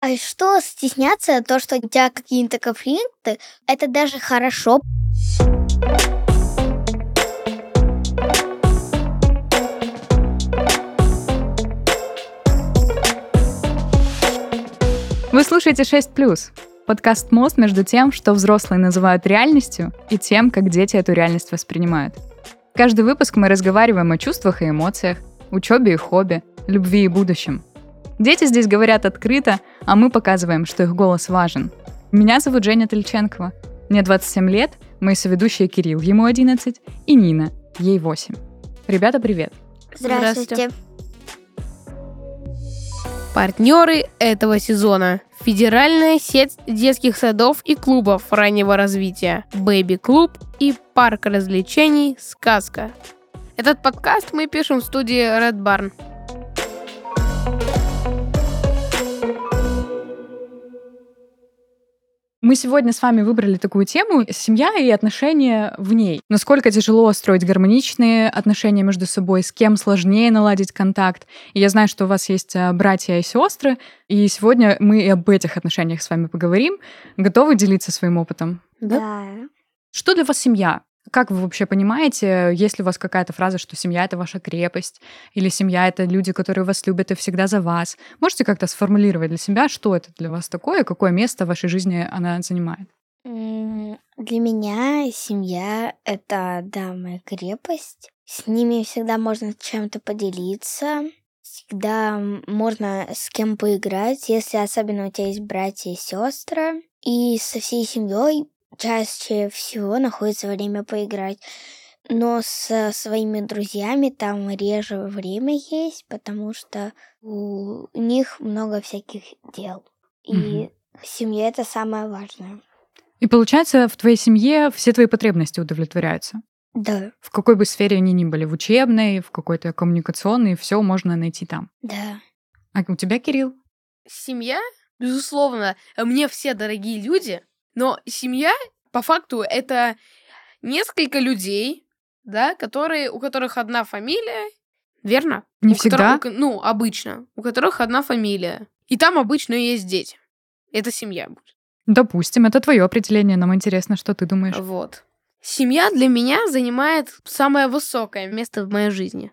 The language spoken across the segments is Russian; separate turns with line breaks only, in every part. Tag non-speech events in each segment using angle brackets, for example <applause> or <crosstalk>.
А что стесняться, то, что у тебя какие-то конфликты, это даже хорошо.
Вы слушаете 6+, подкаст «Мост» между тем, что взрослые называют реальностью, и тем, как дети эту реальность воспринимают. Каждый выпуск мы разговариваем о чувствах и эмоциях, учебе и хобби, любви и будущем – Дети здесь говорят открыто, а мы показываем, что их голос важен. Меня зовут Женя Тельченкова. Мне 27 лет, мои соведущие Кирилл, ему 11, и Нина, ей 8. Ребята, привет.
Здравствуйте.
Партнеры этого сезона. Федеральная сеть детских садов и клубов раннего развития, Бэби-клуб и парк развлечений «Сказка». Этот подкаст мы пишем в студии Red Barn.
Мы сегодня с вами выбрали такую тему — семья и отношения в ней. Насколько тяжело строить гармоничные отношения между собой, с кем сложнее наладить контакт. И я знаю, что у вас есть а, братья и сестры, и сегодня мы и об этих отношениях с вами поговорим. Готовы делиться своим опытом?
Да. да.
Что для вас семья? Как вы вообще понимаете, есть ли у вас какая-то фраза, что семья — это ваша крепость, или семья — это люди, которые вас любят и всегда за вас? Можете как-то сформулировать для себя, что это для вас такое, какое место в вашей жизни она занимает?
Для меня семья — это, да, моя крепость. С ними всегда можно чем-то поделиться, всегда можно с кем поиграть, если особенно у тебя есть братья и сестры. И со всей семьей чаще всего находится время поиграть. Но со своими друзьями там реже время есть, потому что у них много всяких дел. И угу. семья это самое важное.
И получается, в твоей семье все твои потребности удовлетворяются?
Да.
В какой бы сфере они ни были, в учебной, в какой-то коммуникационной, все можно найти там.
Да.
А у тебя, Кирилл?
Семья, безусловно, мне все дорогие люди, но семья, по факту, это несколько людей, да, которые, у которых одна фамилия, верно?
Не
у
всегда.
Которых, ну, обычно, у которых одна фамилия. И там обычно есть дети. Это семья будет.
Допустим, это твое определение, нам интересно, что ты думаешь.
Вот. Семья для меня занимает самое высокое место в моей жизни.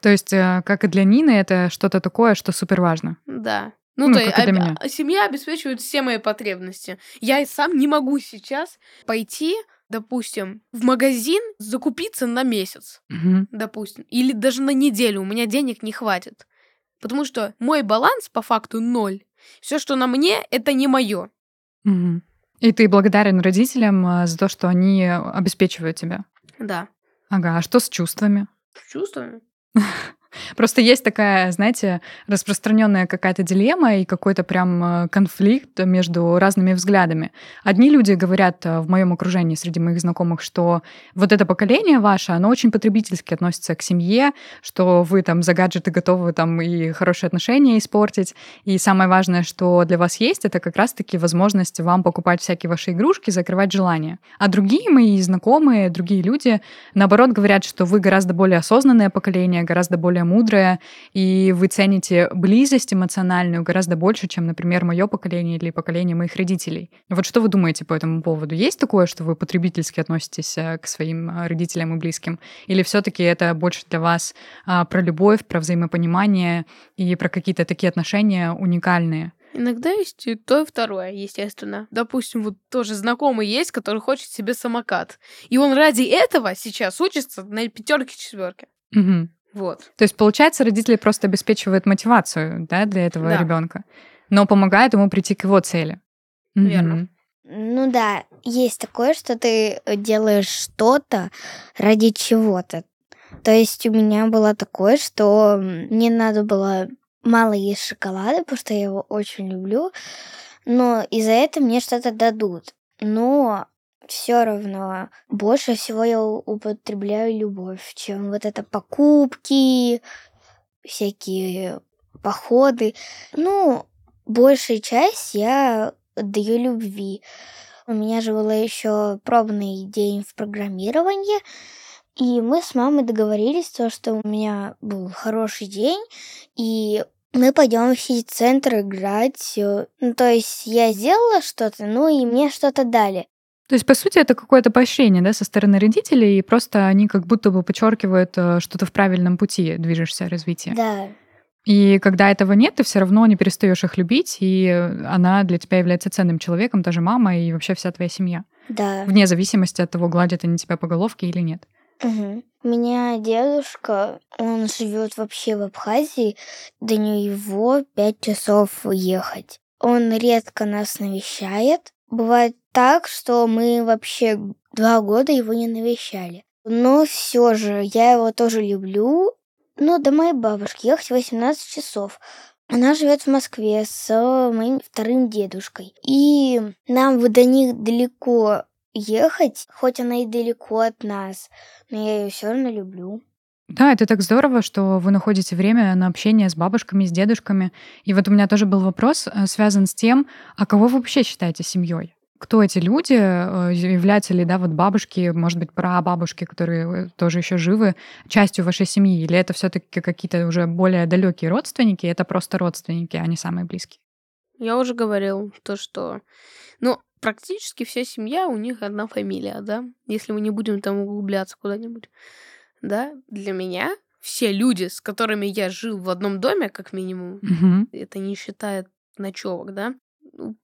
То есть, э, как и для Нины, это что-то такое, что супер важно.
Да. Ну, ну то есть, об... меня. семья обеспечивает все мои потребности. Я и сам не могу сейчас пойти, допустим, в магазин закупиться на месяц,
угу.
допустим, или даже на неделю. У меня денег не хватит. Потому что мой баланс по факту ноль. Все, что на мне, это не мое.
Угу. И ты благодарен родителям э, за то, что они обеспечивают тебя.
Да.
Ага, а что с чувствами?
С чувствами? <laughs>
Просто есть такая, знаете, распространенная какая-то дилемма и какой-то прям э, конфликт между разными взглядами. Одни люди говорят э, в моем окружении, среди моих знакомых, что вот это поколение ваше, оно очень потребительски относится к семье, что вы там за гаджеты готовы там и хорошие отношения испортить. И самое важное, что для вас есть, это как раз-таки возможность вам покупать всякие ваши игрушки, закрывать желания. А другие мои знакомые, другие люди, наоборот, говорят, что вы гораздо более осознанное поколение, гораздо более более мудрая, и вы цените близость эмоциональную гораздо больше, чем, например, мое поколение или поколение моих родителей. Вот что вы думаете по этому поводу? Есть такое, что вы потребительски относитесь э, к своим э, родителям и близким? Или все-таки это больше для вас а, про любовь, про взаимопонимание и про какие-то такие отношения уникальные?
Иногда есть и то, и второе, естественно. Допустим, вот тоже знакомый есть, который хочет себе самокат. И он ради этого сейчас учится на пятерке четверке.
Угу.
Вот.
То есть, получается, родители просто обеспечивают мотивацию да, для этого
да.
ребенка, но помогают ему прийти к его цели.
Верно.
Ну да, есть такое, что ты делаешь что-то ради чего-то. То есть у меня было такое, что мне надо было мало есть шоколада, потому что я его очень люблю, но из-за этого мне что-то дадут. Но все равно больше всего я употребляю любовь, чем вот это покупки, всякие походы. Ну, большая часть я даю любви. У меня же было еще пробный день в программировании, и мы с мамой договорились, то, что у меня был хороший день, и мы пойдем в сити-центр играть. э, Ну, то есть я сделала что-то, ну и мне что-то дали.
То есть, по сути, это какое-то поощрение, да, со стороны родителей, и просто они как будто бы подчеркивают, э, что ты в правильном пути движешься развития.
Да.
И когда этого нет, ты все равно не перестаешь их любить, и она для тебя является ценным человеком, та же мама и вообще вся твоя семья.
Да.
Вне зависимости от того, гладят они тебя по головке или нет.
Мгм. У меня дедушка, он живет вообще в Абхазии, до него пять часов ехать. Он редко нас навещает. Бывает так, что мы вообще два года его не навещали. Но все же я его тоже люблю. Но до моей бабушки ехать 18 часов. Она живет в Москве с моим вторым дедушкой. И нам до них далеко ехать, хоть она и далеко от нас, но я ее все равно люблю.
Да, это так здорово, что вы находите время на общение с бабушками, с дедушками. И вот у меня тоже был вопрос, э, связан с тем, а кого вы вообще считаете семьей? Кто эти люди? Э, Являются ли, да, вот бабушки, может быть, прабабушки, которые э, тоже еще живы, частью вашей семьи? Или это все-таки какие-то уже более далекие родственники? Это просто родственники, а не самые близкие?
Я уже говорил то, что... Ну, практически вся семья, у них одна фамилия, да? Если мы не будем там углубляться куда-нибудь. Да? Для меня все люди, с которыми я жил в одном доме, как минимум,
Мгм.
это не считает ночевок, да?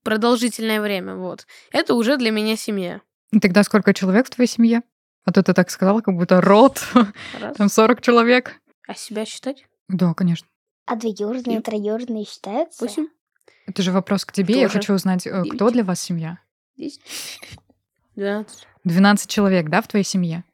Продолжительное время, вот. Это уже для меня семья.
И тогда сколько человек в твоей семье? А то ты так сказала, как будто род, <laughs>
Раз.
там 40 человек.
А себя считать?
Да, конечно.
А двоюродные, троюродные считаются?
Восемь?
Это же вопрос к тебе. Я
Тоже.
хочу узнать, э, кто для вас семья?
Десять? Двенадцать.
12 человек, да, в твоей семье?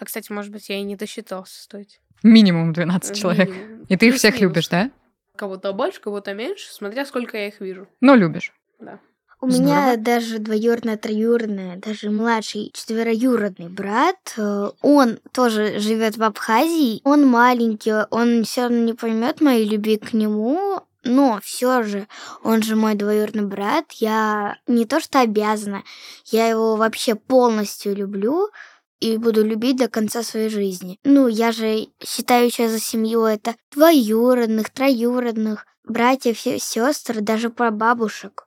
А, кстати, может быть, я и не досчитался, стойте.
Минимум 12 человек.
Минимум.
И ты их всех любишь, да?
Кого-то больше, кого-то меньше, смотря сколько я их вижу.
Ну, любишь.
Да.
У меня даже двоюродная, троюродная, даже младший четвероюродный брат, э, он тоже живет в Абхазии. Он маленький, он все равно не поймет моей любви к нему, но все же, он же мой двоюродный брат. Я не то что обязана, я его вообще полностью люблю и буду любить до конца своей жизни. Ну, я же считаю еще за семью это двоюродных, троюродных, братьев, сестр, даже прабабушек.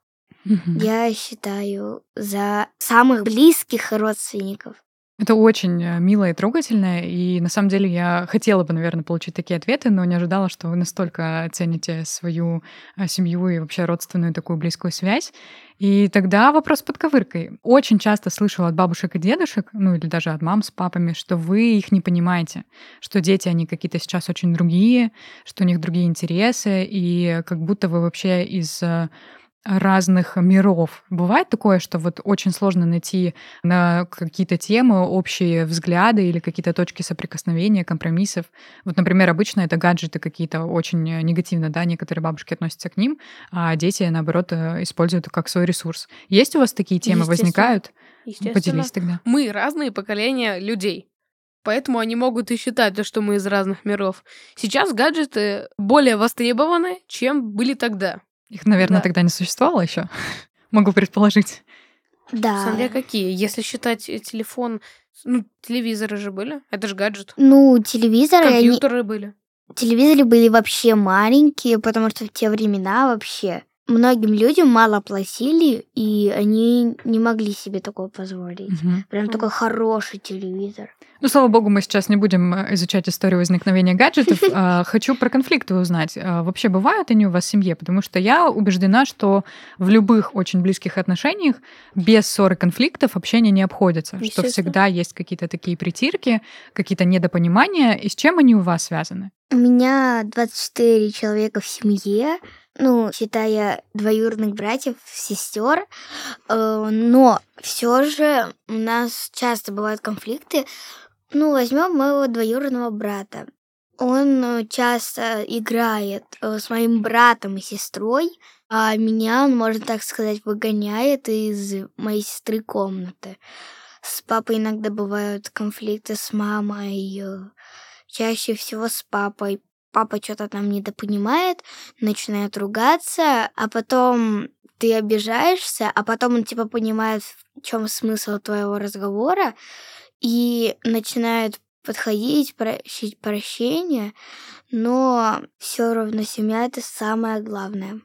Я считаю за самых близких родственников.
Это очень э, мило и трогательно, и на самом деле я хотела бы, наверное, получить такие ответы, но не ожидала, что вы настолько цените свою э, семью и вообще родственную такую близкую связь. И тогда вопрос под ковыркой. Очень часто слышу от бабушек и дедушек, ну или даже от мам с папами, что вы их не понимаете, что дети, они какие-то сейчас очень другие, что у них другие интересы, и как будто вы вообще из э, разных миров. Бывает такое, что вот очень сложно найти на какие-то темы общие взгляды или какие-то точки соприкосновения, компромиссов. Вот, например, обычно это гаджеты какие-то очень негативно, да, некоторые бабушки относятся к ним, а дети, наоборот, э, используют их как свой ресурс. Есть у вас такие темы, возникают? Поделись тогда.
Мы разные поколения людей. Поэтому они могут и считать, то, что мы из разных миров. Сейчас гаджеты более востребованы, чем были тогда.
Их, наверное,
Да.
тогда не существовало еще. <laughs> Могу предположить.
Да.
Смотря какие. Если считать э, телефон... Ну, телевизоры же были. Это же гаджет.
Ну, телевизоры, они,
Компьютеры были.
телевизоры были вообще маленькие, потому что в те времена вообще многим людям мало платили, и они не могли себе такое позволить.
Мгм.
Прям
Мгм.
такой хороший телевизор.
Ну, слава богу, мы сейчас не будем э, изучать историю возникновения гаджетов. <laughs> А, Хочу про конфликты узнать. А, Вообще бывают они у вас в семье? Потому что я убеждена, что в любых очень близких отношениях без ссор и конфликтов общение не обходится. Что всегда есть какие-то такие притирки, какие-то недопонимания. И с чем они у вас связаны?
У меня 24 человека в семье, ну, считая двоюродных братьев, сестер, Э, но все же у нас часто бывают конфликты. Ну, возьмем моего двоюродного брата. Он э, часто играет э, с моим братом и сестрой, а меня он, можно так сказать, выгоняет из моей сестры комнаты. С папой иногда бывают конфликты с мамой, э, чаще всего с папой. Папа что-то там недопонимает, начинает ругаться, а потом ты обижаешься, а потом он типа понимает, в чем смысл твоего разговора, и начинает подходить, просить прощения, но все равно семья это самое главное.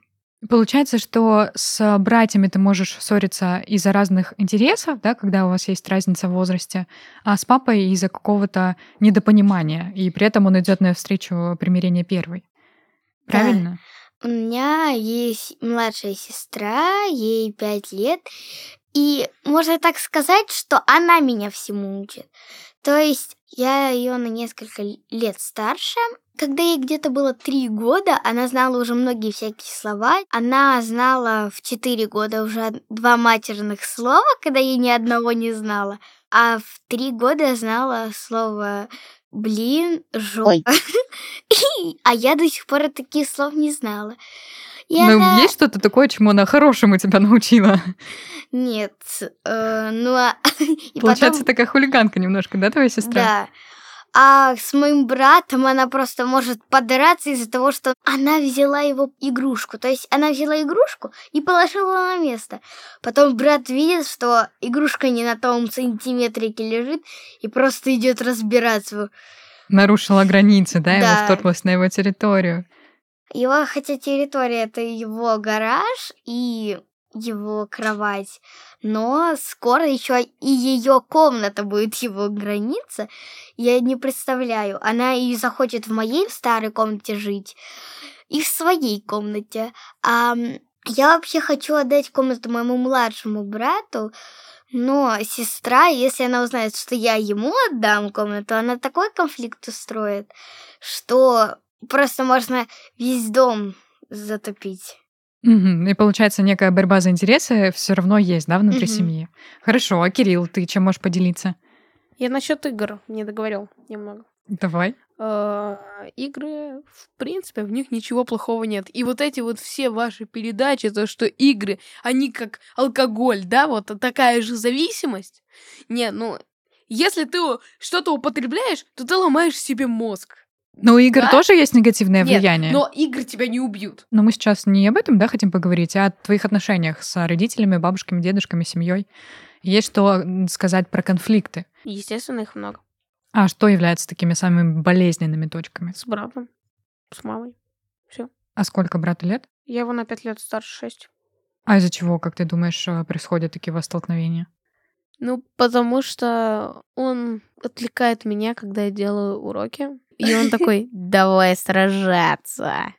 Получается, что с братьями ты можешь ссориться из-за разных интересов, да, когда у вас есть разница в возрасте, а с папой из-за какого-то недопонимания, и при этом он идет навстречу примирения первой. Правильно?
Да. У меня есть младшая сестра, ей пять лет, и можно так сказать, что она меня всему учит. То есть я ее на несколько лет старше. Когда ей где-то было три года, она знала уже многие всякие слова. Она знала в четыре года уже два матерных слова, когда я ни одного не знала. А в три года знала слово блин, жопа. <laughs> а я до сих пор таких слов не знала.
И ну, она... есть что-то такое, чему она хорошему тебя научила?
Нет. Э, ну, а... <laughs>
Получается, потом... такая хулиганка немножко, да, твоя сестра?
Да. А с моим братом она просто может подраться из-за того, что она взяла его игрушку. То есть она взяла игрушку и положила на место. Потом брат видит, что игрушка не на том сантиметрике лежит и просто идет разбираться.
Нарушила границы, да, да. его вторглась на его территорию.
Его, хотя территория это его гараж и его кровать, но скоро еще и ее комната будет его граница. Я не представляю, она и захочет в моей старой комнате жить, и в своей комнате. А я вообще хочу отдать комнату моему младшему брату, но сестра, если она узнает, что я ему отдам комнату, она такой конфликт устроит, что просто можно весь дом затопить.
Угу. И получается, некая борьба за интересы все равно есть, да, внутри угу. семьи. Хорошо, а Кирилл, ты чем можешь поделиться?
Я насчет игр не договорил немного.
Давай.
Э, игры, в принципе, в них ничего плохого нет. И вот эти вот все ваши передачи, то, что игры, они как алкоголь, да, вот такая же зависимость. Не, ну, если ты что-то употребляешь, то ты ломаешь себе мозг.
Но у игр да? тоже есть негативное Нет, влияние.
Но игры тебя не убьют.
Но мы сейчас не об этом, да, хотим поговорить, а о твоих отношениях с родителями, бабушками, дедушками, семьей. Есть что сказать про конфликты.
Естественно, их много.
А что является такими самыми болезненными точками?
С братом, с мамой. Все.
А сколько брату лет?
Я его на пять лет старше шесть.
А из-за чего, как ты думаешь, э, происходят такие столкновения?
Ну, потому что он отвлекает меня, когда я делаю уроки. И он такой, <laughs> давай сражаться.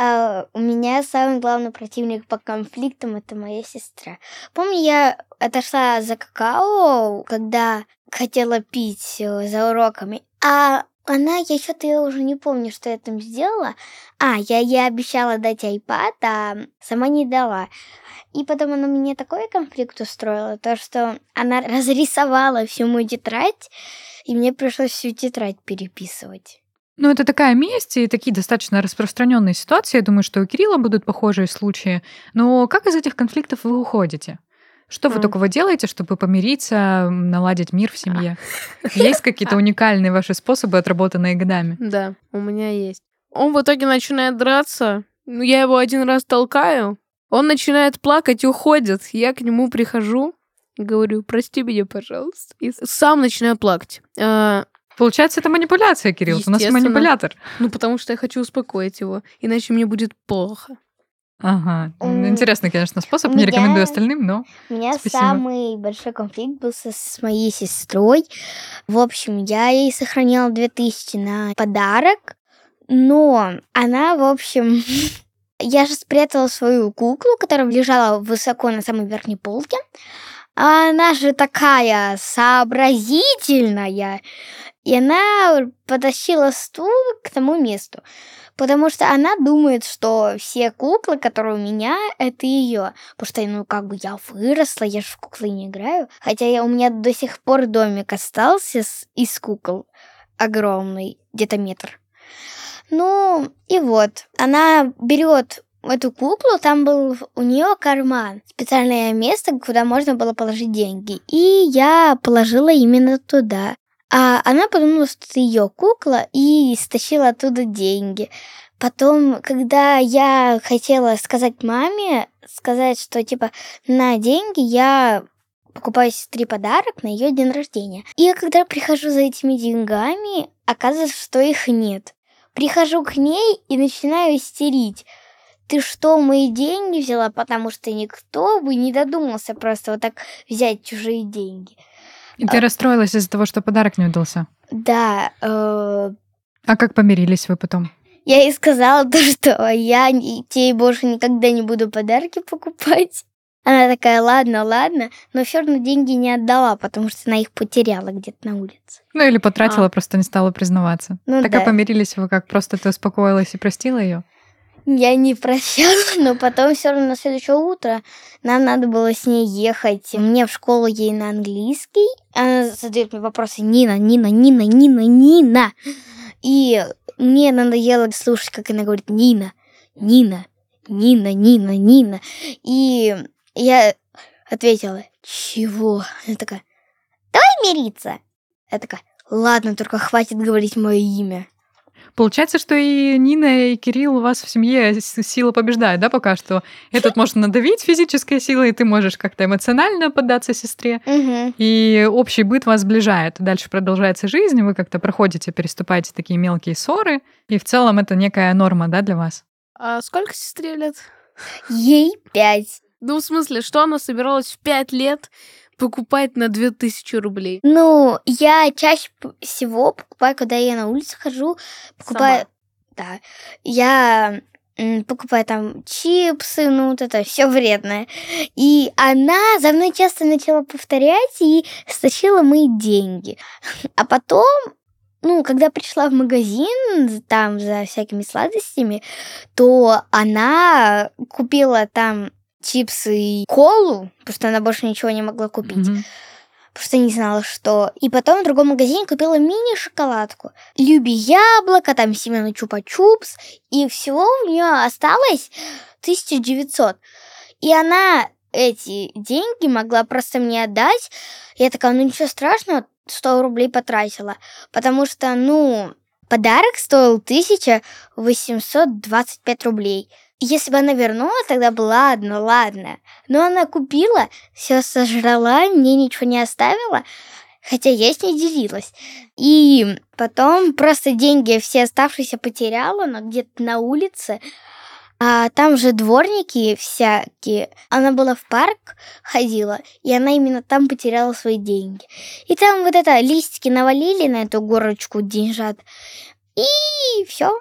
Uh, у меня самый главный противник по конфликтам это моя сестра. Помню, я отошла за какао, когда хотела пить э, за уроками, а она, я что-то я уже не помню, что я там сделала. А, я ей обещала дать iPad, а сама не дала. И потом она мне такой конфликт устроила, то, что она разрисовала всю мою тетрадь, и мне пришлось всю тетрадь переписывать.
Ну, это такая месть и такие достаточно распространенные ситуации. Я думаю, что у Кирилла будут похожие случаи. Но как из этих конфликтов вы уходите? Что вы mm. такого делаете, чтобы помириться, наладить мир в семье? <laughs> Есть какие-то уникальные ваши способы, отработанные годами?
Да, у меня есть. Он в итоге начинает драться. Ну, я его один раз толкаю. Он начинает плакать, уходит. Я к нему прихожу, говорю, прости меня, пожалуйста. И сам начинаю плакать. А,
Получается, это манипуляция, Кирилл. У нас манипулятор.
Ну, потому что я хочу успокоить его, иначе мне будет плохо.
Ага. Интересный, конечно, способ. Не рекомендую остальным, но.
У меня Спасибо. самый большой конфликт был со, с моей сестрой. В общем, я ей сохранила 2000 на подарок, но она, в общем, <laughs> я же спрятала свою куклу, которая лежала высоко на самой верхней полке. А она же такая сообразительная. И она потащила стул к тому месту, потому что она думает, что все куклы, которые у меня, это ее. Потому что, ну, как бы я выросла, я же в куклы не играю. Хотя я, у меня до сих пор домик остался с, из кукол огромный, где-то метр. Ну, и вот, она берет эту куклу, там был у нее карман, специальное место, куда можно было положить деньги. И я положила именно туда. А она подумала, что это ее кукла, и стащила оттуда деньги. Потом, когда я хотела сказать маме, сказать, что типа на деньги, я покупаю сестре подарок на ее день рождения. И я когда прихожу за этими деньгами, оказывается, что их нет. Прихожу к ней и начинаю истерить. Ты что, мои деньги взяла? Потому что никто бы не додумался просто вот так взять чужие деньги.
И ты расстроилась из-за того, что подарок не удался?
Да. э,
А как помирились вы потом?
Я ей сказала то, что я тебе больше никогда не буду подарки покупать. Она такая, ладно, ладно, но все равно деньги не отдала, потому что она их потеряла где-то на улице.
Ну или потратила, просто не стала признаваться.
Ну
так
да.
а помирились вы как? Просто ты успокоилась и простила ее?
Я не прощала, <laughs> но потом все равно на следующее утро нам надо было с ней ехать. Мне в школу ей на английский. Она задает мне вопросы Нина, Нина, Нина, Нина, Нина. И мне надоело слушать, как она говорит Нина, Нина, Нина, Нина, Нина. И я ответила, чего? Она такая, давай мириться. Я такая, ладно, только хватит говорить мое имя.
Получается, что и Нина, и Кирилл у вас в семье сила побеждает, да, пока что? Этот может надавить физической силой, и ты можешь как-то эмоционально поддаться сестре. И общий быт вас сближает. Дальше продолжается жизнь, вы как-то проходите, переступаете такие мелкие ссоры, и в целом это некая норма, да, для вас?
А сколько сестре лет?
Ей пять.
Ну, в смысле, что она собиралась в пять лет покупать на 2000 рублей?
Ну, я чаще всего покупаю, когда я на улице хожу, покупаю, да, я покупаю там чипсы, ну вот это все вредное. И она за мной часто начала повторять и стащила мои деньги. А потом, ну, когда пришла в магазин, там за всякими сладостями, то она купила там чипсы и колу, потому что она больше ничего не могла купить
Мгм.
просто не знала, что. И потом в другом магазине купила мини-шоколадку. Люби яблоко, там семена чупа-чупс. И всего у нее осталось 1900. И она эти деньги могла просто мне отдать. Я такая, ну ничего страшного, 100 рублей потратила. Потому что, ну, подарок стоил 1825 рублей. Если бы она вернула, тогда бы ладно, ладно. Но она купила, все сожрала, мне ничего не оставила, хотя я с ней делилась. И потом просто деньги все оставшиеся потеряла, но где-то на улице. А там же дворники всякие. Она была в парк, ходила, и она именно там потеряла свои деньги. И там вот это листики навалили на эту горочку деньжат. И все.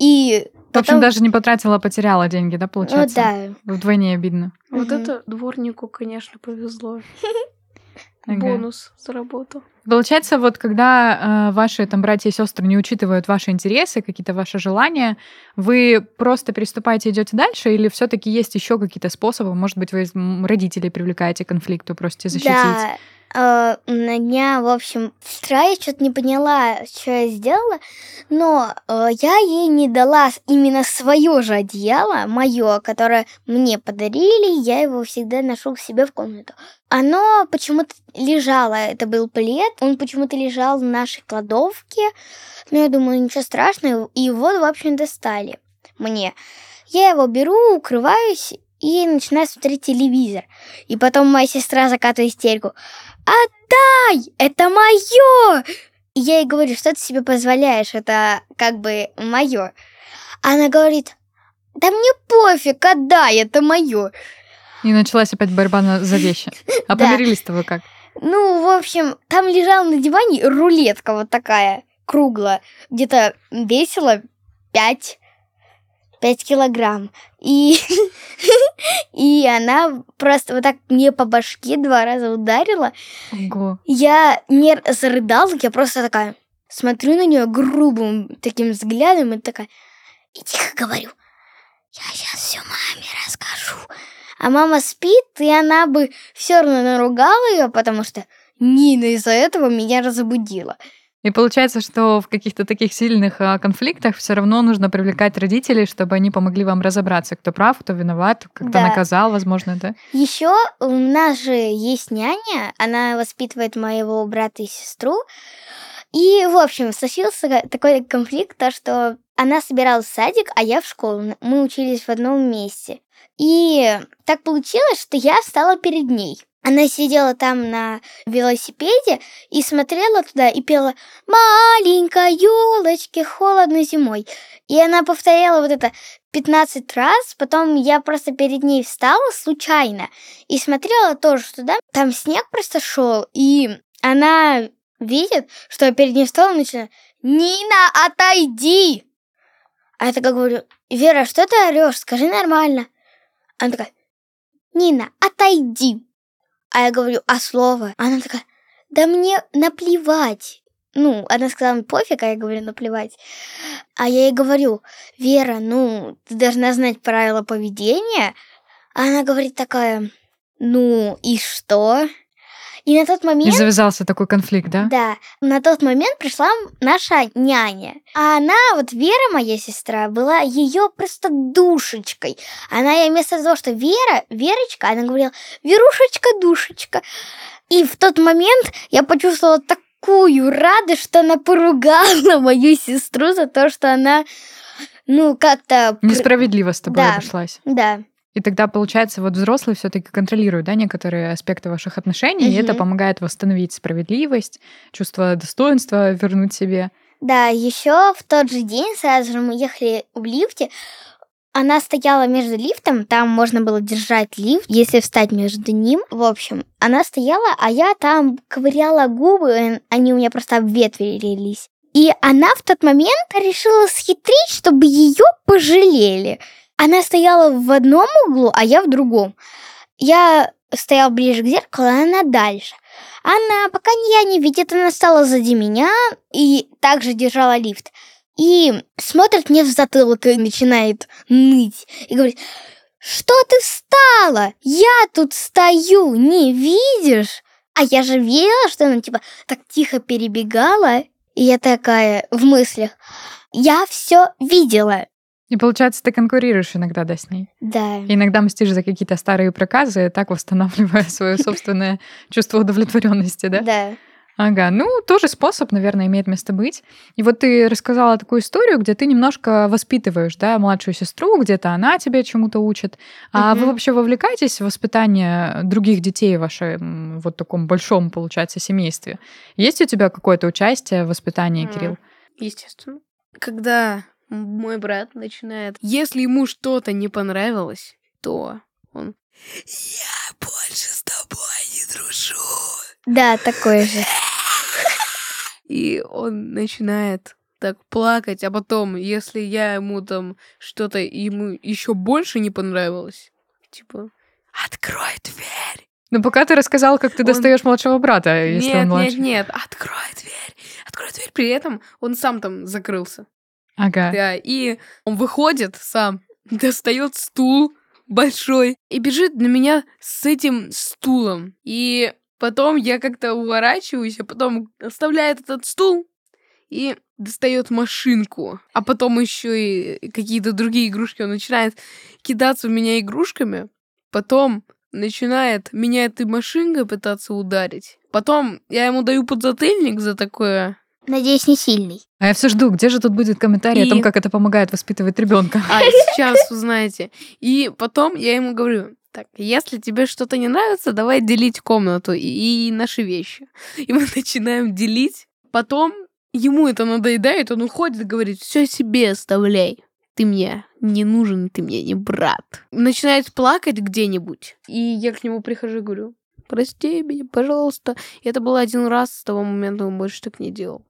И
В общем,
потом-
даже не потратила, а потеряла деньги, да,
Ну
получается?
да.
Вдвойне обидно.
Вот
Мгм.
это дворнику, конечно, повезло.
Ага.
Бонус заработал.
Получается, вот когда э, ваши там братья и сестры не учитывают ваши интересы, какие-то ваши желания, вы просто переступаете, идете дальше, или все-таки есть еще какие-то способы? Может быть, вы родителей привлекаете к конфликту, просите защитить?
Да, э, на дня, в общем, вчера я что-то не поняла, что я сделала, но э, я ей не дала именно свое же одеяло, мое, которое мне подарили, я его всегда ношу к себе в комнату. Оно почему-то лежало, это был плед, он почему-то лежал в нашей кладовке, но я думаю, ничего страшного, и вот, в общем, достали мне. Я его беру, укрываюсь и начинаю смотреть телевизор. И потом моя сестра закатывает истерику. Отдай! Это мое! И я ей говорю, что ты себе позволяешь, это как бы мое. Она говорит, да мне пофиг, отдай, это мое.
И началась опять борьба на- за вещи. <laughs> А помирились-то вы как?
Ну, в общем, там лежала на диване рулетка вот такая, круглая, где-то весила 5, 5 килограмм. И, <laughs> и она просто вот так мне по башке два раза ударила.
Ого.
Я не зарыдала, я просто такая смотрю на нее грубым таким взглядом и такая, и тихо говорю, я сейчас все маме расскажу. А мама спит, и она бы все равно наругала ее, потому что Нина из-за этого меня разбудила.
И получается, что в каких-то таких сильных а, конфликтах все равно нужно привлекать родителей, чтобы они помогли вам разобраться, кто прав, кто виноват, как-то
Да.
наказал, возможно, да?
Еще у нас же есть няня, она воспитывает моего брата и сестру. И, в общем, случился такой конфликт, то, что она собиралась в садик, а я в школу. Мы учились в одном месте. И так получилось, что я встала перед ней. Она сидела там на велосипеде и смотрела туда и пела «Маленькая елочки, холодно зимой». И она повторяла вот это 15 раз, потом я просто перед ней встала случайно и смотрела тоже туда. Там снег просто шел, и она видит, что я перед ней встала и начинаю «Нина, отойди!» А я такая говорю, Вера, что ты орешь? Скажи нормально. Она такая, Нина, отойди. А я говорю, а слово? Она такая, да мне наплевать. Ну, она сказала, пофиг, а я говорю, наплевать. А я ей говорю, Вера, ну, ты должна знать правила поведения. А она говорит такая, ну и что? И на тот момент...
И завязался такой конфликт, да?
Да. На тот момент пришла наша няня. А она, вот Вера, моя сестра, была ее просто душечкой. Она вместо того, что Вера, Верочка, она говорила, Верушечка, душечка. И в тот момент я почувствовала такую радость, что она поругала <laughs> мою сестру за то, что она, ну, как-то...
Несправедливо с тобой
Да.
обошлась.
Да.
И тогда, получается, вот взрослые все-таки контролируют, да, некоторые аспекты ваших отношений, и это помогает восстановить справедливость, чувство достоинства вернуть себе.
Да, еще в тот же день сразу же мы ехали в лифте. Она стояла между лифтом, там можно было держать лифт, если встать между ним. В общем, она стояла, а я там ковыряла губы, э, они у меня просто обветрились. И она в тот момент решила схитрить, чтобы ее пожалели. Она стояла в одном углу, а я в другом. Я стоял ближе к зеркалу, а она дальше. Она, пока я не видит, она стала сзади меня и также держала лифт. И смотрит мне в затылок и начинает ныть. И говорит, что ты встала? Я тут стою, не видишь? А я же видела, что она типа так тихо перебегала. И я такая в мыслях, я все видела.
И получается, ты конкурируешь иногда, да, с ней.
Да.
И иногда мстишь за какие-то старые проказы, так восстанавливая <laughs> свое собственное чувство удовлетворенности, да?
Да.
Ага, ну, тоже способ, наверное, имеет место быть. И вот ты рассказала такую историю, где ты немножко воспитываешь, да, младшую сестру, где-то она тебя чему-то учит. А вы
Мгм.
вообще вовлекаетесь в воспитание других детей в вашем вот таком большом, получается, семействе? Есть у тебя какое-то участие в воспитании,
М.
Кирилл?
Естественно. Когда мой брат начинает... Если ему что-то не понравилось, то он... Я больше с тобой не дружу.
Да, такое же.
И он начинает так плакать, а потом, если я ему там что-то ему еще больше не понравилось, типа, открой дверь.
Ну, пока ты рассказал, как ты
Он-
достаешь младшего брата, если
нет,
он
нет,
младший.
нет, открой дверь, открой дверь. При этом он сам там закрылся.
Ага.
Да, и он выходит сам, <laughs> достает стул большой и бежит на меня с этим стулом. И потом я как-то уворачиваюсь, а потом оставляет этот стул и достает машинку. А потом еще и какие-то другие игрушки. Он начинает кидаться в меня игрушками. Потом начинает меня этой машинкой пытаться ударить. Потом я ему даю подзатыльник за такое.
Надеюсь, не сильный.
А я все жду, где же тут будет комментарий о
И-
том, как это помогает воспитывать ребенка.
А сейчас узнаете. И потом я ему говорю, так, если тебе что-то не нравится, давай делить комнату и, и наши вещи. И мы начинаем делить. Потом ему это надоедает, он уходит и говорит, все себе оставляй. Ты мне не нужен, ты мне не брат. Начинает плакать где-нибудь. И я к нему прихожу и говорю, прости меня, пожалуйста. И это было один раз, с того момента он больше так не делал.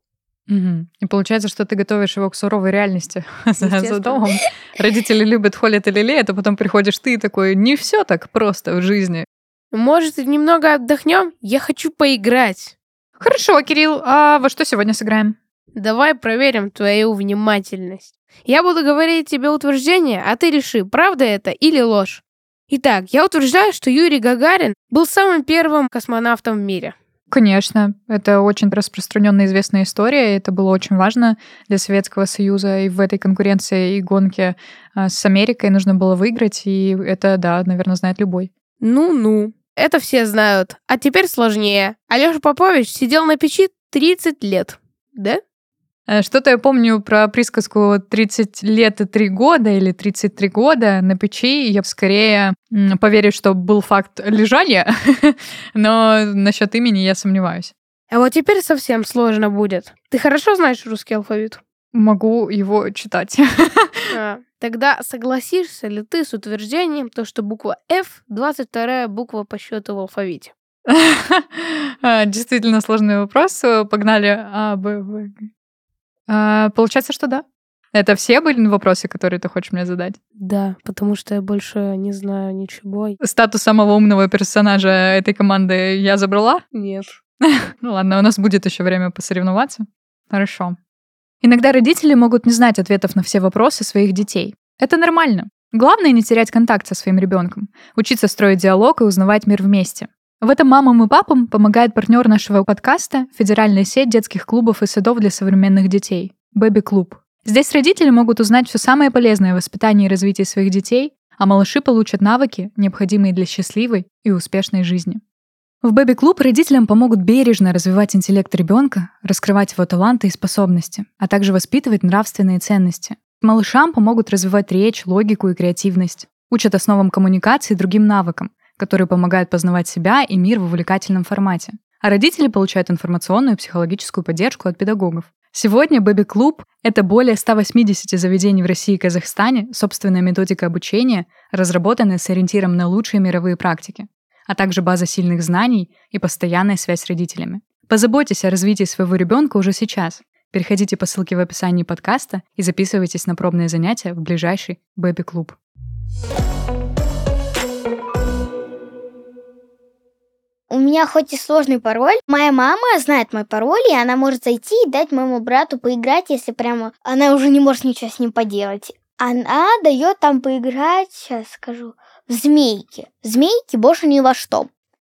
Мгм. И получается, что ты готовишь его к суровой реальности <laughs> за, домом. Родители любят, холят и лелеют, а потом приходишь ты и такой, не все так просто в жизни.
Может, немного отдохнем? Я хочу поиграть.
Хорошо, Кирилл, а во что сегодня сыграем?
Давай проверим твою внимательность. Я буду говорить тебе утверждение, а ты реши, правда это или ложь. Итак, я утверждаю, что Юрий Гагарин был самым первым космонавтом в мире.
Конечно, это очень распространенная известная история, и это было очень важно для Советского Союза, и в этой конкуренции и гонке а, с Америкой нужно было выиграть, и это, да, наверное, знает любой.
Ну-ну, это все знают. А теперь сложнее. Алёша Попович сидел на печи 30 лет. Да?
Э, Что-то я помню про присказку 30 лет и 3 года или 33 года на печи. Я скорее поверю, что был факт лежания, <laughs> но насчет имени я сомневаюсь.
А вот теперь совсем сложно будет. Ты хорошо знаешь русский алфавит?
Могу его читать. <laughs>
А, Тогда согласишься ли ты с утверждением, то, что буква F 22 буква по счету в алфавите?
А, <laughs> Действительно сложный вопрос. Погнали. А, Б, В. А, Получается, что да. Это все были вопросы, которые ты хочешь мне задать?
Да, потому что я больше не знаю ничего.
Статус самого умного персонажа этой команды я забрала?
Нет. <laughs>
Ну ладно, у нас будет еще время посоревноваться. Хорошо. Иногда родители могут не знать ответов на все вопросы своих детей. Это нормально. Главное не терять контакт со своим ребенком, учиться строить диалог и узнавать мир вместе. В этом мамам и папам помогает партнер нашего подкаста Федеральная сеть детских клубов и садов для современных детей Бэби Клуб. Здесь родители могут узнать все самое полезное в воспитании и развитии своих детей, а малыши получат навыки, необходимые для счастливой и успешной жизни. В Бэби Клуб родителям помогут бережно развивать интеллект ребенка, раскрывать его таланты и способности, а также воспитывать нравственные ценности. Малышам помогут развивать речь, логику и креативность. Учат основам коммуникации и другим навыкам, которые помогают познавать себя и мир в увлекательном формате. А родители получают информационную и психологическую поддержку от педагогов. Сегодня Бэби Клуб — это более 180 заведений в России и Казахстане, собственная методика обучения, разработанная с ориентиром на лучшие мировые практики а также база сильных знаний и постоянная связь с родителями. Позаботьтесь о развитии своего ребенка уже сейчас. Переходите по ссылке в описании подкаста и записывайтесь на пробные занятия в ближайший Бэби-клуб.
У меня хоть и сложный пароль, моя мама знает мой пароль, и она может зайти и дать моему брату поиграть, если прямо она уже не может ничего с ним поделать. Она дает там поиграть, сейчас скажу, в змейки. В змейки больше ни во что.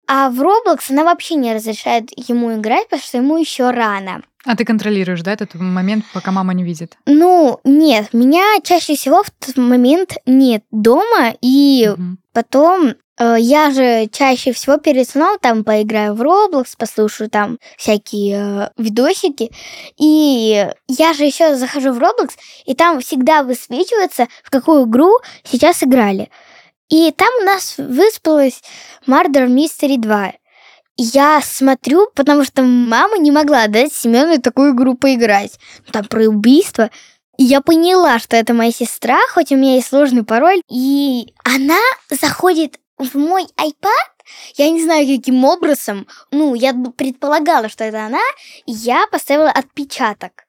А в Roblox она вообще не разрешает ему играть, потому что ему еще рано.
А ты контролируешь, да, этот момент, пока мама не видит?
Ну, нет, меня чаще всего в тот момент нет дома, и
Мгм.
потом я же чаще всего перед сном там поиграю в Roblox, послушаю там всякие э, видосики, и я же еще захожу в Roblox, и там всегда высвечивается, в какую игру сейчас играли. И там у нас выспалась Murder Mystery 2. И Я смотрю, потому что мама не могла дать Семену такую игру поиграть. Ну, Там про убийство. И я поняла, что это моя сестра, хоть у меня есть сложный пароль. И она заходит в мой iPad, я не знаю, каким образом. Ну, я предполагала, что это она, и я поставила отпечаток.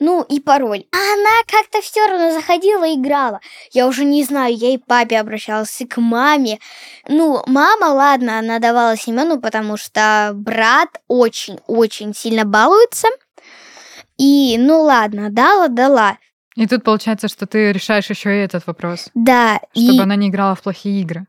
Ну, и пароль. А она как-то все равно заходила и играла. Я уже не знаю, я и папе обращалась, и к маме. Ну, мама, ладно, она давала Семену, потому что брат очень-очень сильно балуется. И, ну ладно, дала, дала.
И тут получается, что ты решаешь еще и этот вопрос,
Да,
чтобы
и,
она не играла в плохие игры.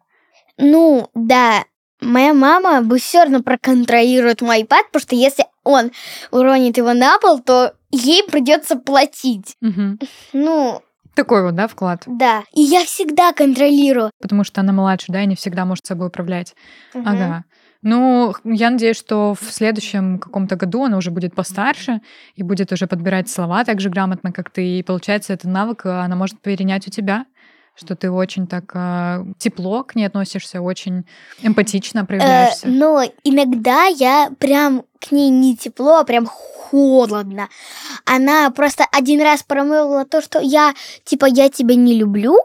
Ну, да, моя мама бы все равно проконтролирует мой iPad, потому что если он уронит его на пол, то ей придется платить.
Мгм.
Ну,
Такой вот, да, вклад.
да. И я всегда контролирую.
Потому что она младше, да, и не всегда может собой управлять.
Мгм.
Ага. Ну, я надеюсь, что в следующем каком-то году она уже будет постарше и будет уже подбирать слова так же грамотно, как ты. И получается, этот навык э, она может перенять у тебя, что ты очень так э, тепло к ней относишься, очень эмпатично
Э,
проявляешься.
но иногда я прям к ней не тепло, а прям холодно. Она просто один раз промолвила то, что я, типа, я тебя не люблю,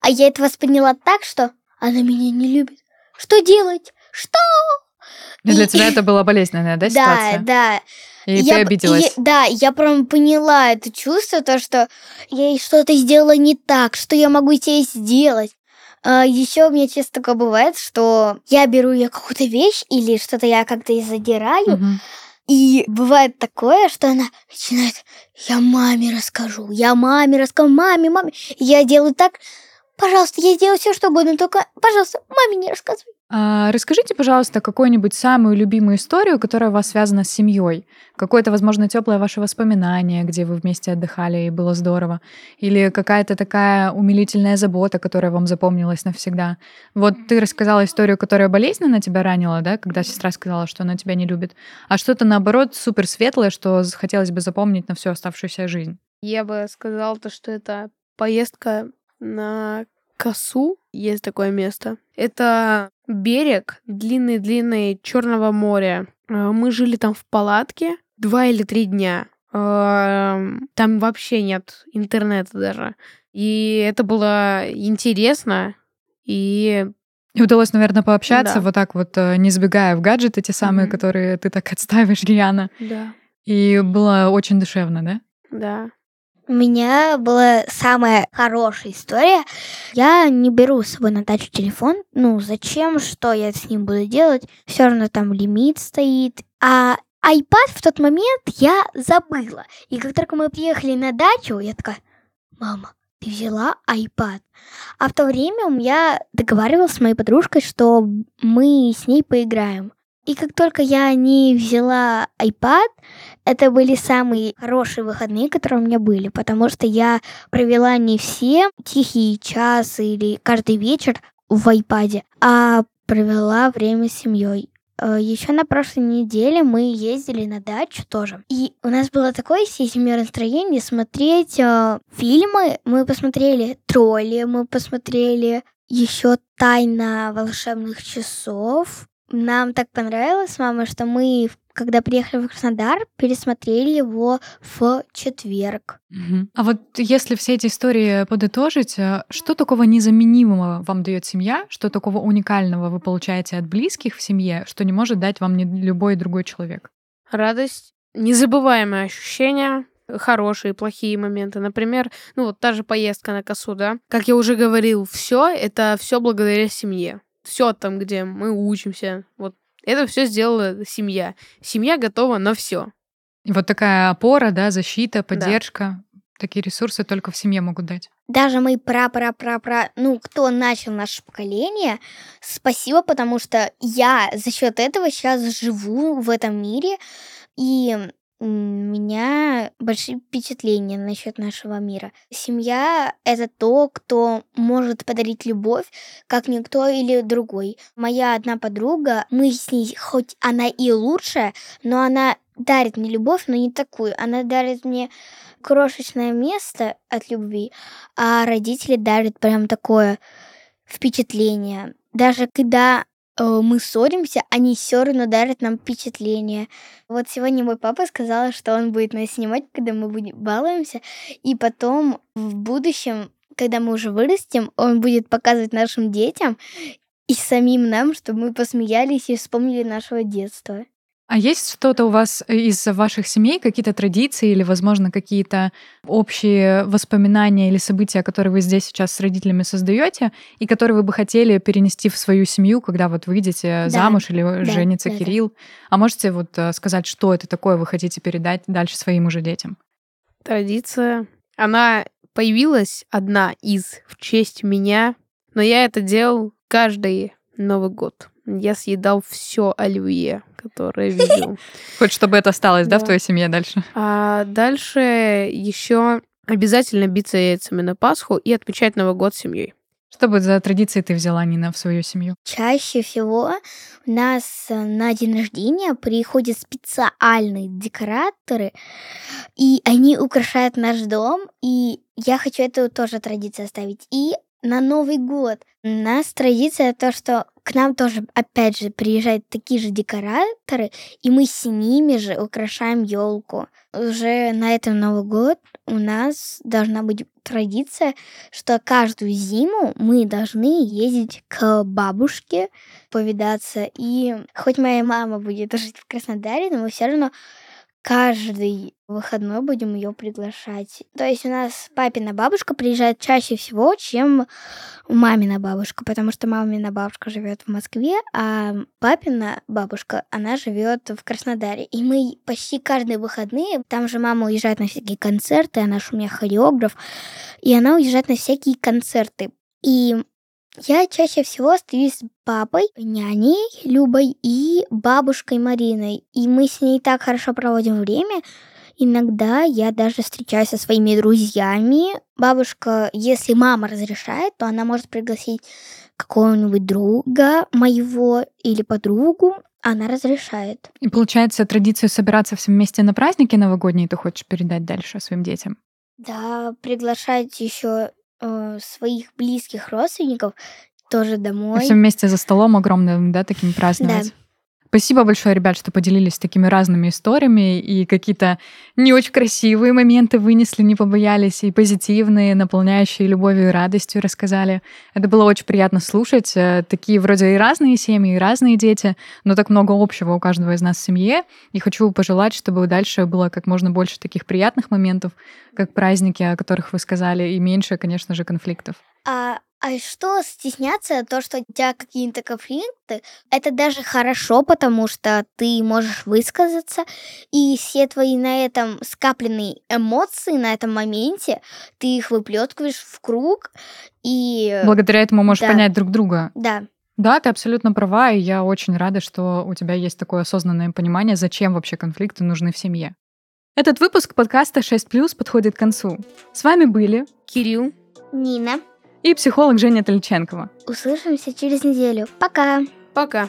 а я это восприняла так, что она меня не любит. Что делать? Что?
И для
и-
тебя это была болезненная, да, <laughs>
Да,
ситуация?
да.
И
Я
ты обиделась.
я- да, я прям поняла это чувство, то, что я ей что-то сделала не так, что я могу тебе сделать. еще у меня часто такое бывает, что я беру я какую-то вещь или что-то я как-то и задираю,
Мгм.
и бывает такое, что она начинает, я маме расскажу, я маме расскажу, маме, маме. Я делаю так, пожалуйста, я сделаю все, что угодно, только, пожалуйста, маме не рассказывай.
А, расскажите, пожалуйста, какую-нибудь самую любимую историю, которая у вас связана с семьей. Какое-то, возможно, теплое ваше воспоминание, где вы вместе отдыхали и было здорово. Или какая-то такая умилительная забота, которая вам запомнилась навсегда. Вот ты рассказала историю, которая болезненно тебя ранила, да, когда сестра сказала, что она тебя не любит. А что-то, наоборот, супер светлое, что хотелось бы запомнить на всю оставшуюся жизнь.
Я бы сказала то, что это поездка на Косу. Есть такое место. Это берег длинный-длинный Черного моря. Э, мы жили там в палатке два или три дня. Эм, там вообще нет интернета даже. И это было интересно. И
и удалось, наверное, пообщаться да. вот так вот, э, не сбегая в гаджеты, те самые, mm-hmm. которые ты так отставишь рьяно.
Да.
И было очень душевно, да?
Да.
У меня была самая хорошая история. Я не беру с собой на дачу телефон. Ну, зачем? Что я с ним буду делать? Все равно там лимит стоит. А iPad в тот момент я забыла. И как только мы приехали на дачу, я такая, мама, ты взяла iPad. А в то время я договаривалась с моей подружкой, что мы с ней поиграем. И как только я не взяла iPad, это были самые хорошие выходные, которые у меня были, потому что я провела не все тихие часы или каждый вечер в iPad, а провела время с семьей. Э, Еще на прошлой неделе мы ездили на дачу тоже. И у нас было такое всей семьей настроение смотреть э, фильмы. Мы посмотрели тролли, мы посмотрели еще тайна волшебных часов. Нам так понравилось с мамой, что мы, когда приехали в Краснодар, пересмотрели его в четверг.
Угу. А вот если все эти истории подытожить, э, что такого незаменимого вам дает семья, что такого уникального вы получаете от близких в семье, что не может дать вам ни любой другой человек?
Радость, незабываемые ощущения, хорошие, плохие моменты. Например, ну вот та же поездка на косу, да. Как я уже говорил, все это все благодаря семье все там, где мы учимся, вот это все сделала семья. Семья готова на все.
Вот такая опора, да, защита, поддержка. Да. Такие ресурсы только в семье могут дать.
Даже мы пра-пра-пра-пра, ну, кто начал наше поколение, спасибо, потому что я за счет этого сейчас живу в этом мире, и у меня большие впечатления насчет нашего мира. Семья — это то, кто может подарить любовь, как никто или другой. Моя одна подруга, мы с ней, хоть она и лучшая, но она дарит мне любовь, но не такую. Она дарит мне крошечное место от любви, а родители дарят прям такое впечатление. Даже когда мы ссоримся, они все равно дарят нам впечатление. Вот сегодня мой папа сказал, что он будет нас снимать, когда мы будем балуемся, и потом в будущем, когда мы уже вырастем, он будет показывать нашим детям и самим нам, чтобы мы посмеялись и вспомнили нашего детства.
А есть что-то у вас из ваших семей, какие-то традиции или, возможно, какие-то общие воспоминания или события, которые вы здесь сейчас с родителями создаете, и которые вы бы хотели перенести в свою семью, когда вот выйдете да. замуж или да, женится да, Кирилл? Да. А можете вот э, сказать, что это такое вы хотите передать дальше своим уже детям?
Традиция. Она появилась одна из в честь меня, но я это делал каждый Новый год. Я съедал все оливье, которое <laughs> видел.
Хоть чтобы это осталось, да, в твоей семье дальше?
А дальше еще обязательно биться яйцами на Пасху и отмечать Новый год с семьей.
Что бы за традиции ты взяла, Нина, в свою семью?
Чаще всего у нас на день рождения приходят специальные декораторы, и они украшают наш дом, и я хочу эту тоже традицию оставить. И на Новый год. У нас традиция то, что к нам тоже, опять же, приезжают такие же декораторы, и мы с ними же украшаем елку. Уже на этом Новый год у нас должна быть традиция, что каждую зиму мы должны ездить к бабушке повидаться. И хоть моя мама будет жить в Краснодаре, но мы все равно каждый выходной будем ее приглашать. То есть у нас папина бабушка приезжает чаще всего, чем мамина бабушка, потому что мамина бабушка живет в Москве, а папина бабушка, она живет в Краснодаре. И мы почти каждые выходные, там же мама уезжает на всякие концерты, она же у меня хореограф, и она уезжает на всякие концерты. И я чаще всего остаюсь с папой, няней Любой и бабушкой Мариной. И мы с ней так хорошо проводим время. Иногда я даже встречаюсь со своими друзьями. Бабушка, если мама разрешает, то она может пригласить какого-нибудь друга моего или подругу. Она разрешает.
И получается, традицию собираться всем вместе на праздники новогодние ты хочешь передать дальше своим детям?
Да, приглашать еще э, своих близких родственников тоже
И
домой.
все вместе за столом огромным, да, таким праздновать. Спасибо большое, ребят, что поделились такими разными историями и какие-то не очень красивые моменты вынесли, не побоялись, и позитивные, наполняющие любовью и радостью рассказали. Это было очень приятно слушать. Э, Такие вроде и разные семьи, и разные дети, но так много общего у каждого из нас в семье. И хочу пожелать, чтобы дальше было как можно больше таких приятных моментов, как праздники, о которых вы сказали, и меньше, конечно же, конфликтов.
А, а что стесняться, то, что у тебя какие-то конфликты, это даже хорошо, потому что ты можешь высказаться, и все твои на этом скапленные эмоции на этом моменте, ты их выплескиваешь в круг, и...
Благодаря этому можешь
да.
понять друг друга.
Да,
Да, ты абсолютно права, и я очень рада, что у тебя есть такое осознанное понимание, зачем вообще конфликты нужны в семье. Этот выпуск подкаста 6+, подходит к концу. С вами были
Кирилл.
Нина,
и психолог Женя Тольченкова.
Услышимся через неделю. Пока!
Пока!